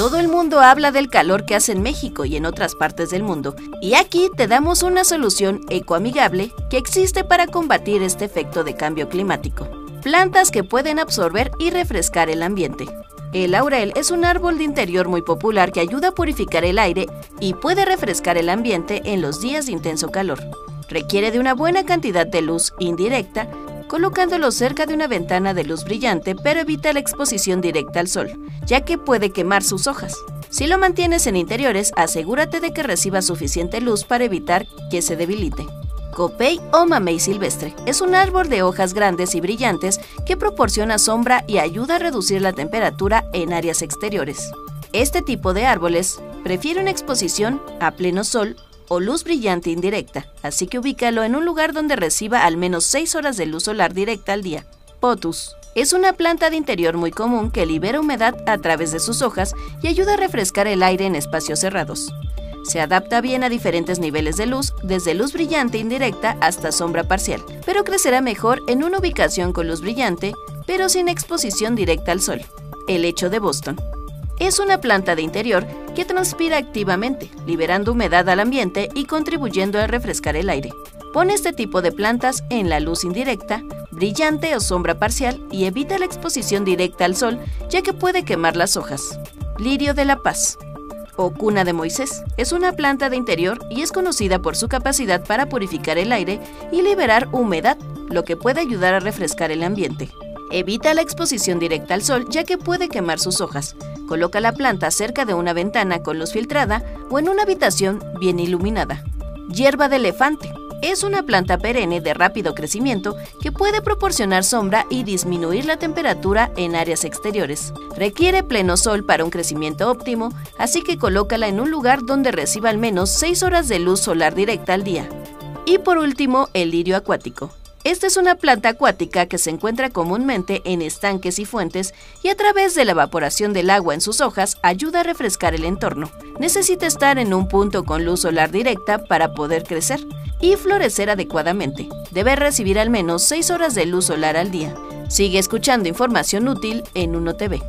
Todo el mundo habla del calor que hace en México y en otras partes del mundo, y aquí te damos una solución ecoamigable que existe para combatir este efecto de cambio climático. Plantas que pueden absorber y refrescar el ambiente. El laurel es un árbol de interior muy popular que ayuda a purificar el aire y puede refrescar el ambiente en los días de intenso calor. Requiere de una buena cantidad de luz indirecta colocándolo cerca de una ventana de luz brillante, pero evita la exposición directa al sol, ya que puede quemar sus hojas. Si lo mantienes en interiores, asegúrate de que reciba suficiente luz para evitar que se debilite. Copey o mamey silvestre es un árbol de hojas grandes y brillantes que proporciona sombra y ayuda a reducir la temperatura en áreas exteriores. Este tipo de árboles prefiere una exposición a pleno sol o luz brillante indirecta, así que ubícalo en un lugar donde reciba al menos 6 horas de luz solar directa al día. Potus. Es una planta de interior muy común que libera humedad a través de sus hojas y ayuda a refrescar el aire en espacios cerrados. Se adapta bien a diferentes niveles de luz, desde luz brillante indirecta hasta sombra parcial, pero crecerá mejor en una ubicación con luz brillante, pero sin exposición directa al sol. El hecho de Boston. Es una planta de interior que transpira activamente, liberando humedad al ambiente y contribuyendo a refrescar el aire. Pone este tipo de plantas en la luz indirecta, brillante o sombra parcial y evita la exposición directa al sol, ya que puede quemar las hojas. Lirio de la Paz o cuna de Moisés. Es una planta de interior y es conocida por su capacidad para purificar el aire y liberar humedad, lo que puede ayudar a refrescar el ambiente. Evita la exposición directa al sol ya que puede quemar sus hojas. Coloca la planta cerca de una ventana con luz filtrada o en una habitación bien iluminada. Hierba de elefante. Es una planta perenne de rápido crecimiento que puede proporcionar sombra y disminuir la temperatura en áreas exteriores. Requiere pleno sol para un crecimiento óptimo, así que colócala en un lugar donde reciba al menos 6 horas de luz solar directa al día. Y por último, el lirio acuático. Esta es una planta acuática que se encuentra comúnmente en estanques y fuentes y a través de la evaporación del agua en sus hojas ayuda a refrescar el entorno. Necesita estar en un punto con luz solar directa para poder crecer y florecer adecuadamente. Debe recibir al menos 6 horas de luz solar al día. Sigue escuchando información útil en 1TV.